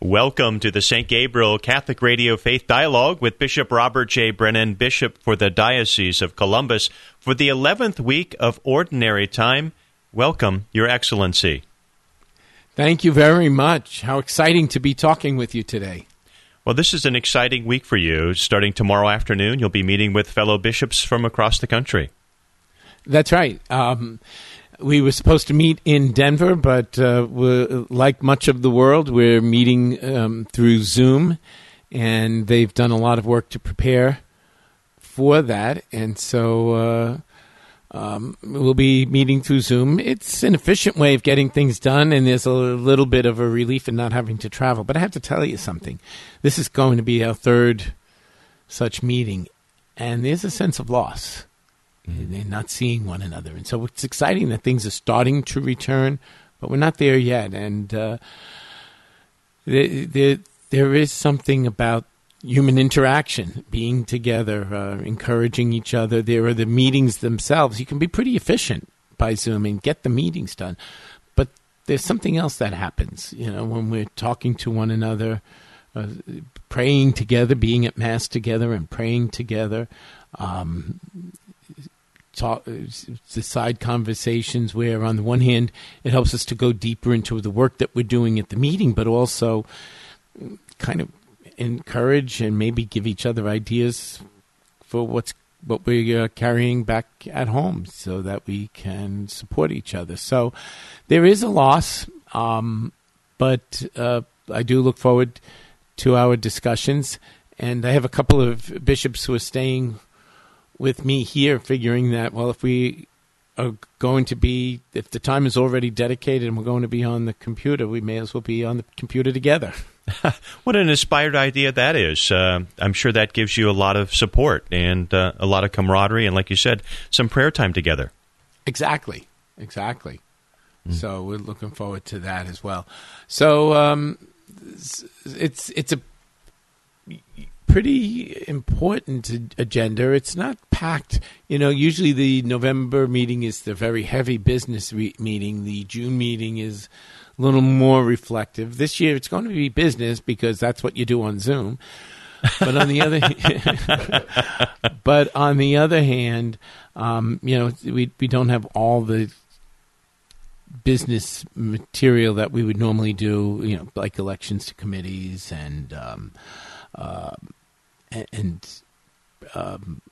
Welcome to the St. Gabriel Catholic Radio Faith Dialogue with Bishop Robert J. Brennan, Bishop for the Diocese of Columbus, for the 11th week of Ordinary Time. Welcome, Your Excellency. Thank you very much. How exciting to be talking with you today. Well, this is an exciting week for you. Starting tomorrow afternoon, you'll be meeting with fellow bishops from across the country. That's right. Um, we were supposed to meet in Denver, but uh, like much of the world, we're meeting um, through Zoom, and they've done a lot of work to prepare for that. And so uh, um, we'll be meeting through Zoom. It's an efficient way of getting things done, and there's a little bit of a relief in not having to travel. But I have to tell you something. This is going to be our third such meeting, and there's a sense of loss they're not seeing one another. And so it's exciting that things are starting to return, but we're not there yet. And uh, there, there, there is something about human interaction, being together, uh, encouraging each other. There are the meetings themselves. You can be pretty efficient by Zoom and get the meetings done. But there's something else that happens, you know, when we're talking to one another, uh, praying together, being at Mass together and praying together. Um, talk, the side conversations where, on the one hand, it helps us to go deeper into the work that we're doing at the meeting, but also kind of encourage and maybe give each other ideas for what's what we're uh, carrying back at home, so that we can support each other. So there is a loss, um, but uh, I do look forward to our discussions. And I have a couple of bishops who are staying with me here figuring that well if we are going to be if the time is already dedicated and we're going to be on the computer we may as well be on the computer together. What an inspired idea that is. Uh, i'm sure that gives you a lot of support and uh, a lot of camaraderie and like you said some prayer time together. Exactly. Exactly. Mm. so we're looking forward to that as well. So um, it's it's a pretty important agenda. It's not packed. You know, usually the November meeting is the very heavy business re- meeting. The June meeting is a little more reflective. This year it's going to be business because that's what you do on Zoom. But on the other, but on the other hand, um, you know, we we don't have all the business material that we would normally do. You know, like elections to committees and. Um, uh, and um,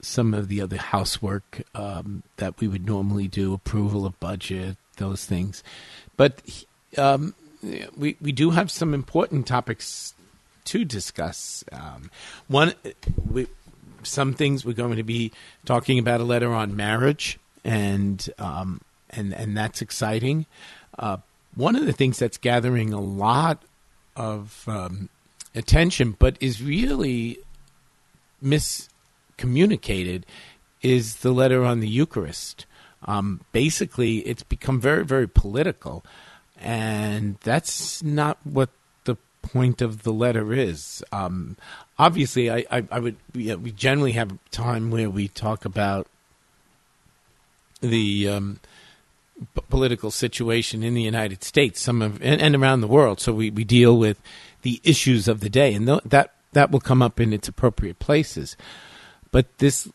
some of the other housework um, that we would normally do, approval of budget, those things. But um, we we do have some important topics to discuss. Um, one, we, some things we're going to be talking about a letter on marriage, and um, and and that's exciting. Uh, one of the things that's gathering a lot of um, attention, but is really miscommunicated, is the letter on the Eucharist. Um, basically, it's become very, very political, and that's not what the point of the letter is. Um, obviously, I, I, I would we, generally have time where we talk about the um, p- political situation in the United States, some of and, and, around the world. So we, we deal with the issues of the day, and th- that that will come up in its appropriate places. But this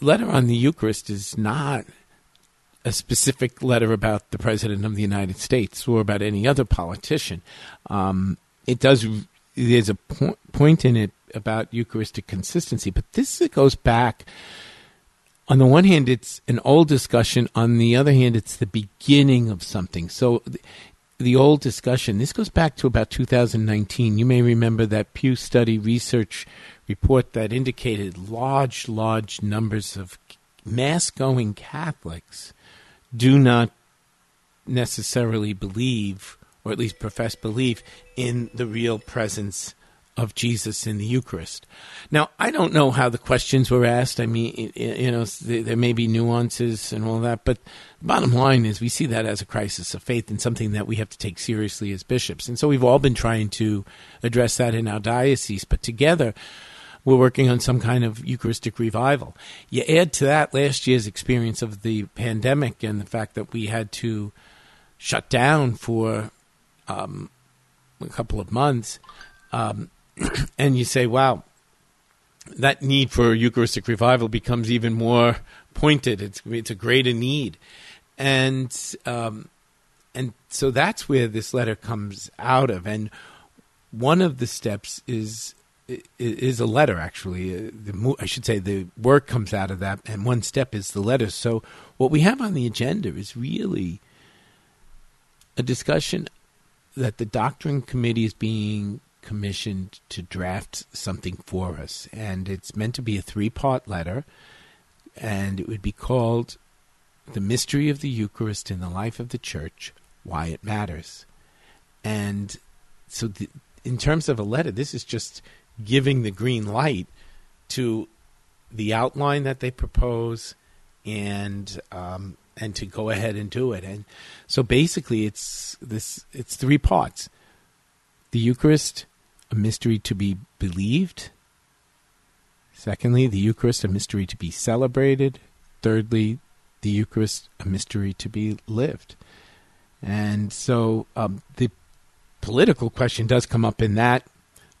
letter on the Eucharist is not a specific letter about the President of the United States or about any other politician. Um, it does. There's a po- point in it about Eucharistic consistency, but this goes back. On the one hand, it's an old discussion. On the other hand, it's the beginning of something. So the old discussion. This goes back to about 2019. You may remember that Pew Study research report that indicated large, large numbers of mass going Catholics do not necessarily believe, or at least profess belief, in the real presence of Jesus in the Eucharist. Now, I don't know how the questions were asked. I mean, you know, there may be nuances and all that, but the bottom line is we see that as a crisis of faith and something that we have to take seriously as bishops. And so we've all been trying to address that in our diocese, but together we're working on some kind of Eucharistic revival. You add to that last year's experience of the pandemic and the fact that we had to shut down for um, a couple of months, um, and you say, "Wow, that need for Eucharistic revival becomes even more pointed. It's it's a greater need, and um, and so that's where this letter comes out of. And one of the steps is is a letter actually. Uh, the I should say the work comes out of that, and one step is the letter. So what we have on the agenda is really a discussion that the doctrine committee is being commissioned to draft something for us, and it's meant to be a three-part letter, and it would be called "The Mystery of the Eucharist in the Life of the Church: Why It Matters." And so, the, in terms of a letter, this is just giving the green light to the outline that they propose and um, and to go ahead and do it. And so basically, it's this it's three parts: the Eucharist, mystery to be believed. Secondly, the Eucharist, a mystery to be celebrated. Thirdly, the Eucharist, a mystery to be lived. And so um, the political question does come up in that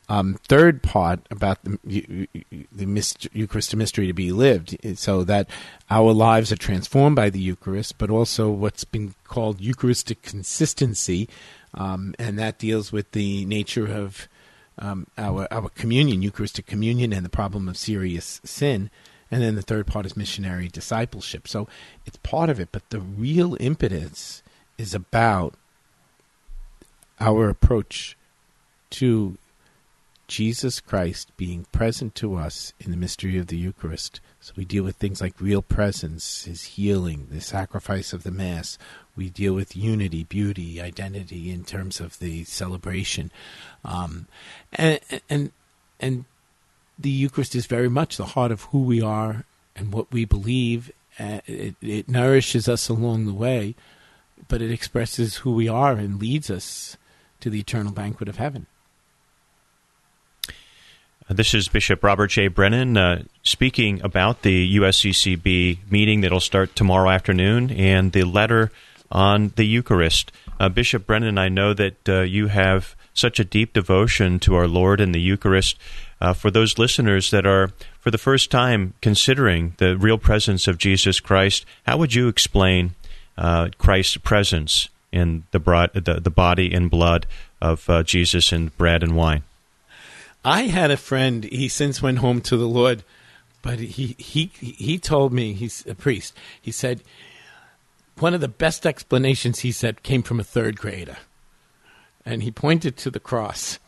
um, third part about the, the myst- Eucharist a mystery to be lived, so that our lives are transformed by the Eucharist, but also what's been called Eucharistic consistency, um, and that deals with the nature of um, our our communion, Eucharistic communion, and the problem of serious sin. And then the third part is missionary discipleship. So it's part of it, but the real impetus is about our approach to Jesus Christ being present to us in the mystery of the Eucharist. So we deal with things like real presence, his healing, the sacrifice of the Mass. We deal with unity, beauty, identity in terms of the celebration. Um, and, and, and the Eucharist is very much the heart of who we are and what we believe. It, it nourishes us along the way, but it expresses who we are and leads us to the eternal banquet of heaven. This is Bishop Robert J. Brennan uh, speaking about the USCCB meeting that'll start tomorrow afternoon and the letter on the Eucharist. Uh, Bishop Brennan, I know that uh, you have such a deep devotion to our Lord and the Eucharist. Uh, for those listeners that are, for the first time, considering the real presence of Jesus Christ, how would you explain uh, Christ's presence in the, the, the, body and blood of uh, Jesus in bread and wine? I had a friend. He since went home to the Lord, but he he he told me he's a priest. He said one of the best explanations he said came from a third grader, and he pointed to the cross,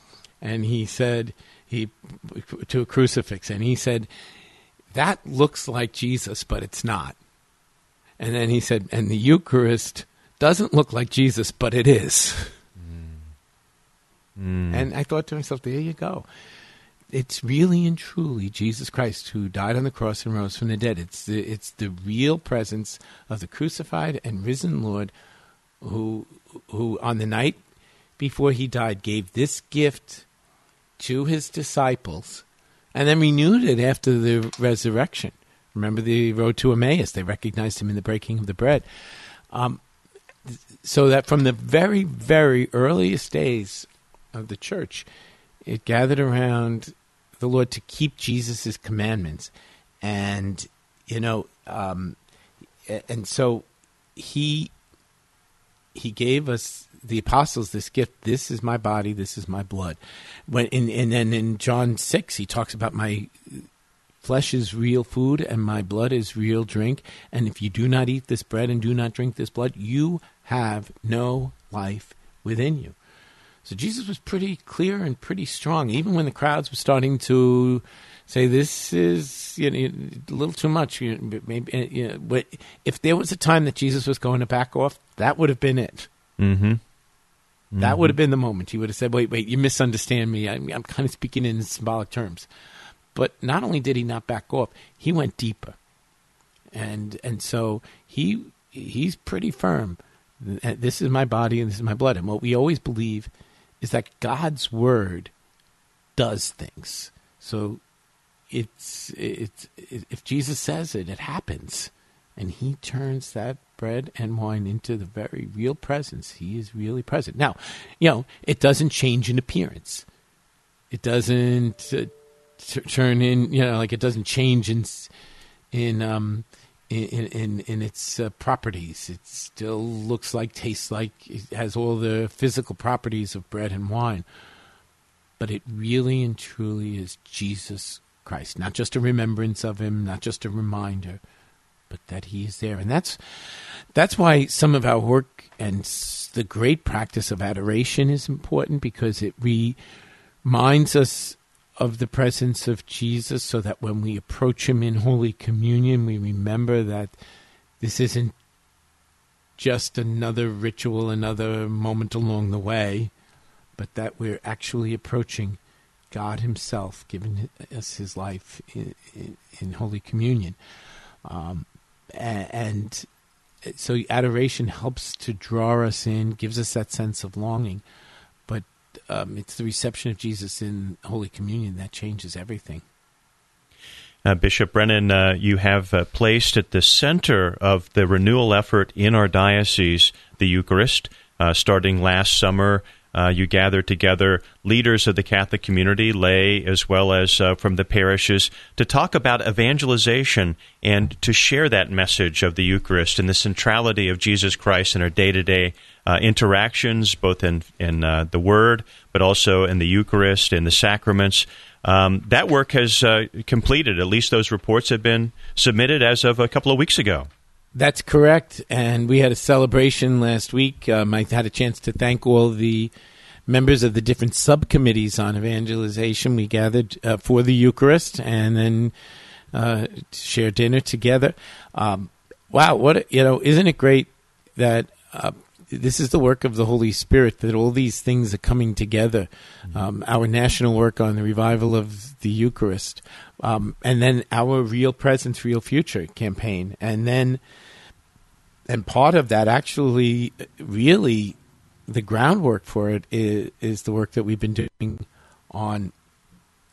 and he said he to a crucifix, and he said that looks like Jesus, but it's not. And then he said, and the Eucharist doesn't look like Jesus, but it is. Mm. And I thought to myself, there you go. It's really and truly Jesus Christ who died on the cross and rose from the dead. It's the, it's the real presence of the crucified and risen Lord who, who on the night before he died gave this gift to his disciples and then renewed it after the resurrection. Remember the road to Emmaus? They recognized him in the breaking of the bread. Um, so that from the very, very earliest days of the church, it gathered around the Lord to keep Jesus' commandments. And, you know, um, and so he he gave us the apostles this gift. This is my body. This is my blood. When and then in john 6 he talks about my flesh is real food and my blood is real drink. And if you do not eat this bread and do not drink this blood you have no life within you so Jesus was pretty clear and pretty strong, even when the crowds were starting to say this is you know, a little too much. You maybe uh, you know, but if there was a time that Jesus was going to back off, that would have been it. Mm-hmm. Mm-hmm. That would have been the moment. He would have said, "Wait, wait, you misunderstand me. I, I'm kind of speaking in symbolic terms." But not only did he not back off, he went deeper, and and so he he's pretty firm. This is my body and this is my blood. And what we always believe is that God's word does things. So it's it's if Jesus says it, it happens, and he turns that bread and wine into the very real presence. He is really present. Now, you know, it doesn't change in appearance. It doesn't uh, t- turn in, you know, like it doesn't change in in um in in, in its uh, properties. It still looks like, tastes like, it has all the physical properties of bread and wine. But it really and truly is Jesus Christ, not just a remembrance of him, not just a reminder, but that he is there. And that's that's why some of our work and the great practice of adoration is important because it reminds us of the presence of Jesus so that when we approach him in Holy Communion, we remember that this isn't just another ritual, another moment along the way, but that we're actually approaching God Himself, giving us His life in, in, in Holy Communion. Um, and so adoration helps to draw us in, gives us that sense of longing. Um, it's the reception of Jesus in Holy Communion that changes everything. Uh, Bishop Brennan, uh, you have uh, placed at the center of the renewal effort in our diocese the Eucharist. Uh, starting last summer, uh, you gathered together leaders of the Catholic community, lay as well as uh, from the parishes, to talk about evangelization and to share that message of the Eucharist and the centrality of Jesus Christ in our day to day interactions, both in, in uh, the Word, but also in the Eucharist and the sacraments. Um, that work has uh, completed. At least those reports have been submitted as of a couple of weeks ago. That's correct. And we had a celebration last week. Um, I had a chance to thank all the members of the different subcommittees on evangelization. We gathered uh, for the Eucharist and then uh, share dinner together. Um, wow, what a, you know! Isn't it great that uh, this is the work of the Holy Spirit that all these things are coming together. Mm-hmm. Um, our national work on the revival of the Eucharist, um, and then our Real Presence, Real Future campaign, and then and part of that actually, really, the groundwork for it is, is the work that we've been doing on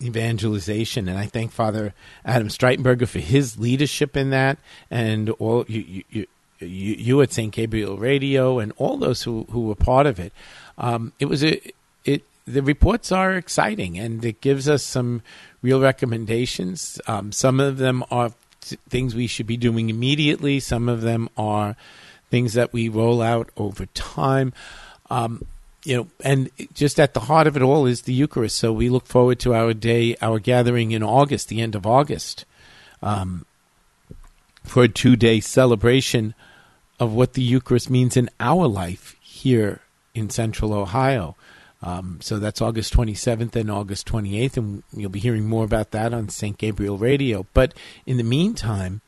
evangelization and i thank father adam streitenberger for his leadership in that and all you, you, you, you at St. Gabriel Radio and all those who, who were part of it. Um, it was a, it, the reports are exciting and it gives us some real recommendations. Um, some of them are things we should be doing immediately. Some of them are things that we roll out over time. Um, you know, and just at the heart of it all is the Eucharist. So we look forward to our day, our gathering in August, the end of August, um, for a two-day celebration of what the Eucharist means in our life here in Central Ohio. Um, so that's August 27th and August 28th, and you'll be hearing more about that on St. Gabriel Radio. But in the meantime,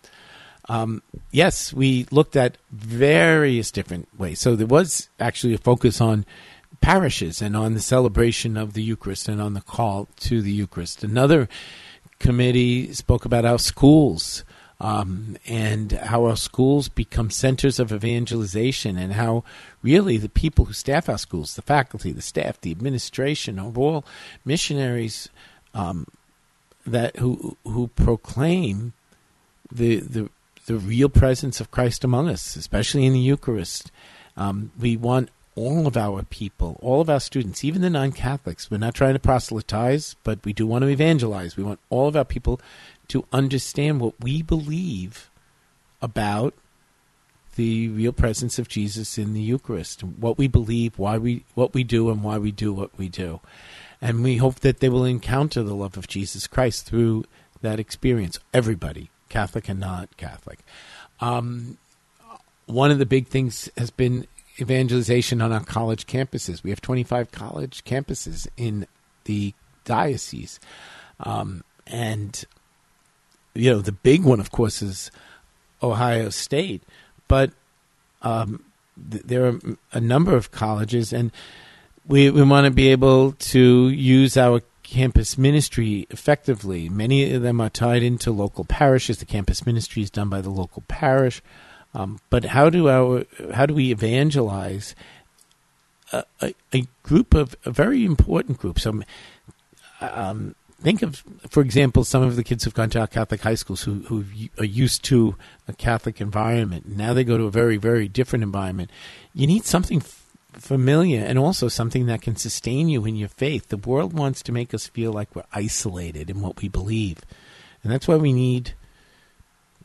um, yes, we looked at various different ways. So there was actually a focus on parishes and on the celebration of the Eucharist and on the call to the Eucharist. Another committee spoke about our schools um, and how our schools become centers of evangelization, and how really the people who staff our schools, the faculty, the staff, the administration, are all missionaries um, that who who proclaim the the the real presence of Christ among us, especially in the Eucharist. Um, we want all of our people, all of our students, even the non Catholics. We're not trying to proselytize, but we do want to evangelize. We want all of our people to understand what we believe about the real presence of Jesus in the Eucharist, what we believe, why we what we do, and why we do what we do. And we hope that they will encounter the love of Jesus Christ through that experience. Everybody, Catholic and not Catholic. Um, one of the big things has been evangelization on our college campuses. We have 25 college campuses in the diocese. Um, and you know, the big one, of course, is Ohio State, but um, th- there are a number of colleges, and we we want to be able to use our campus ministry effectively. Many of them are tied into local parishes. The campus ministry is done by the local parish, um, but how do our how do we evangelize a, a, a group of a very important group? So, um, think of, for example, some of the kids who've gone to our Catholic high schools who, who are used to a Catholic environment. Now they go to a very, very different environment. You need something f- familiar and also something that can sustain you in your faith. The world wants to make us feel like we're isolated in what we believe. And that's why we need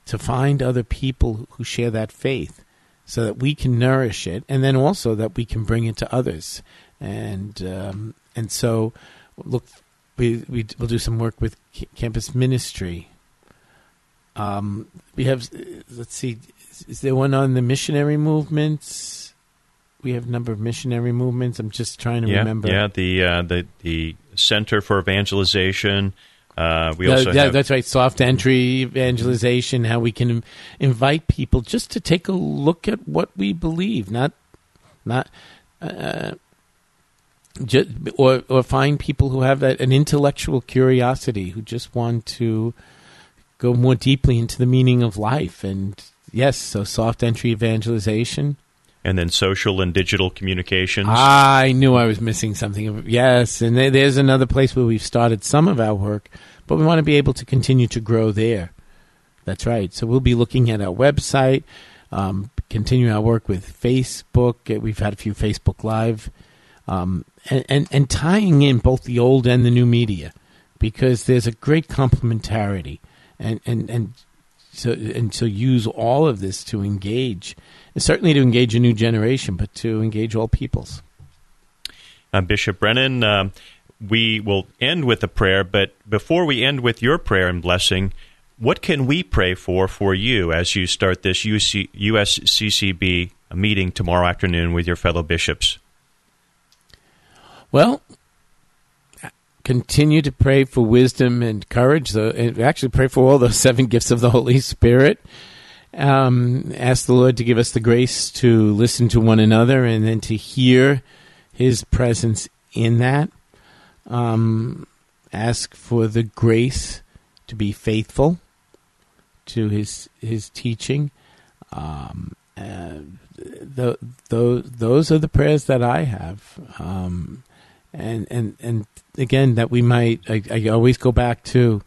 to find other people who share that faith so that we can nourish it and then also that we can bring it to others. And, um, and so, look, we, we will do some work with campus ministry. Um, we have, let's see, is there one on the missionary movements? We have a number of missionary movements. I'm just trying to yeah, remember. Yeah, the uh, the the Center for Evangelization. Uh, we also yeah, have that's right. Soft entry evangelization. How we can invite people just to take a look at what we believe, not not. Uh, just, or or find people who have that, an intellectual curiosity who just want to go more deeply into the meaning of life and yes so soft entry evangelization and then social and digital communications. I knew I was missing something. Yes, and there's another place where we've started some of our work, but we want to be able to continue to grow there. That's right. So we'll be looking at our website, um, continue our work with Facebook. Uh, We've had a few Facebook Live, um, and, and and tying in both the old and the new media, because there's a great complementarity, and and and so and so use all of this to engage, and certainly to engage a new generation, but to engage all peoples. uh, Bishop Brennan. Um, we will end with a prayer, but before we end with your prayer and blessing, what can we pray for for you as you start this UC, USCCB meeting tomorrow afternoon with your fellow bishops? Well, continue to pray for wisdom and courage. The, and actually, pray for all those seven gifts of the Holy Spirit. Um, ask the Lord to give us the grace to listen to one another and then to hear His presence in that. Um, ask for the grace to be faithful to His His teaching. Um, uh, th- th- those are the prayers that I have. Um, and and and again that we might I, I always go back to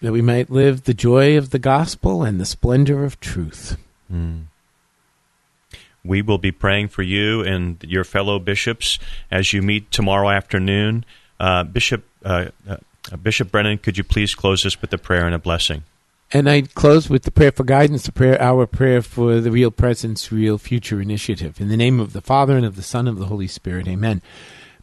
that we might live the joy of the gospel and the splendor of truth. We will be praying for you and your fellow bishops as you meet tomorrow afternoon. Uh, Bishop uh, uh, Bishop Brennan, could you please close us with a prayer and a blessing? And I close with the prayer for guidance, the prayer, our prayer for the Real Presence, Real Future initiative. In the name of the Father and of the Son and of the Holy Spirit, Amen.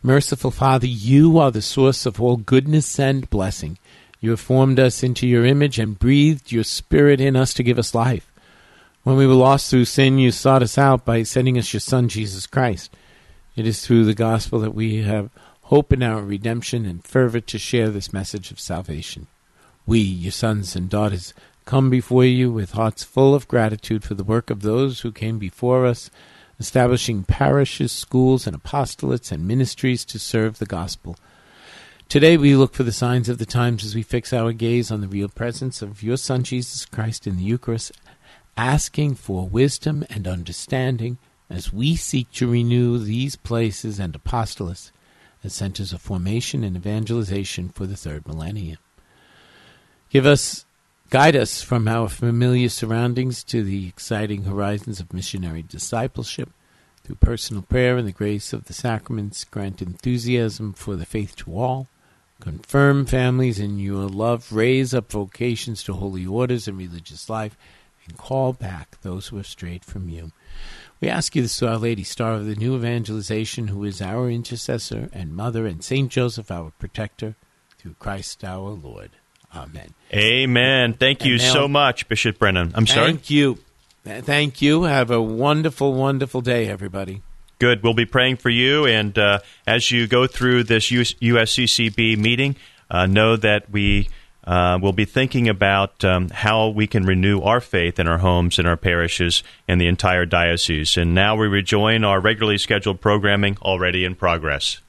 Merciful Father, you are the source of all goodness and blessing. You have formed us into your image and breathed your Spirit in us to give us life. When we were lost through sin, you sought us out by sending us your Son, Jesus Christ. It is through the gospel that we have hope in our redemption and fervor to share this message of salvation. We, your sons and daughters, come before you with hearts full of gratitude for the work of those who came before us, establishing parishes, schools, and apostolates and ministries to serve the gospel. Today we look for the signs of the times as we fix our gaze on the real presence of your Son Jesus Christ in the Eucharist, asking for wisdom and understanding as we seek to renew these places and apostolates as centers of formation and evangelization for the third millennium. Give us, guide us from our familiar surroundings to the exciting horizons of missionary discipleship. Through personal prayer and the grace of the sacraments, grant enthusiasm for the faith to all. Confirm families in your love. Raise up vocations to holy orders and religious life. And call back those who have strayed from you. We ask you this Our Lady, star of the new evangelization, who is our intercessor and mother, and Saint Joseph, our protector, through Christ our Lord. Amen. Amen. Thank you now- so much, Bishop Brennan. I'm sorry. Thank you. Thank you. Have a wonderful, wonderful day, everybody. Good. We'll be praying for you. And uh, as you go through this US- USCCB meeting, uh, know that we uh, will be thinking about um, how we can renew our faith in our homes, in our parishes, and the entire diocese. And now we rejoin our regularly scheduled programming already in progress.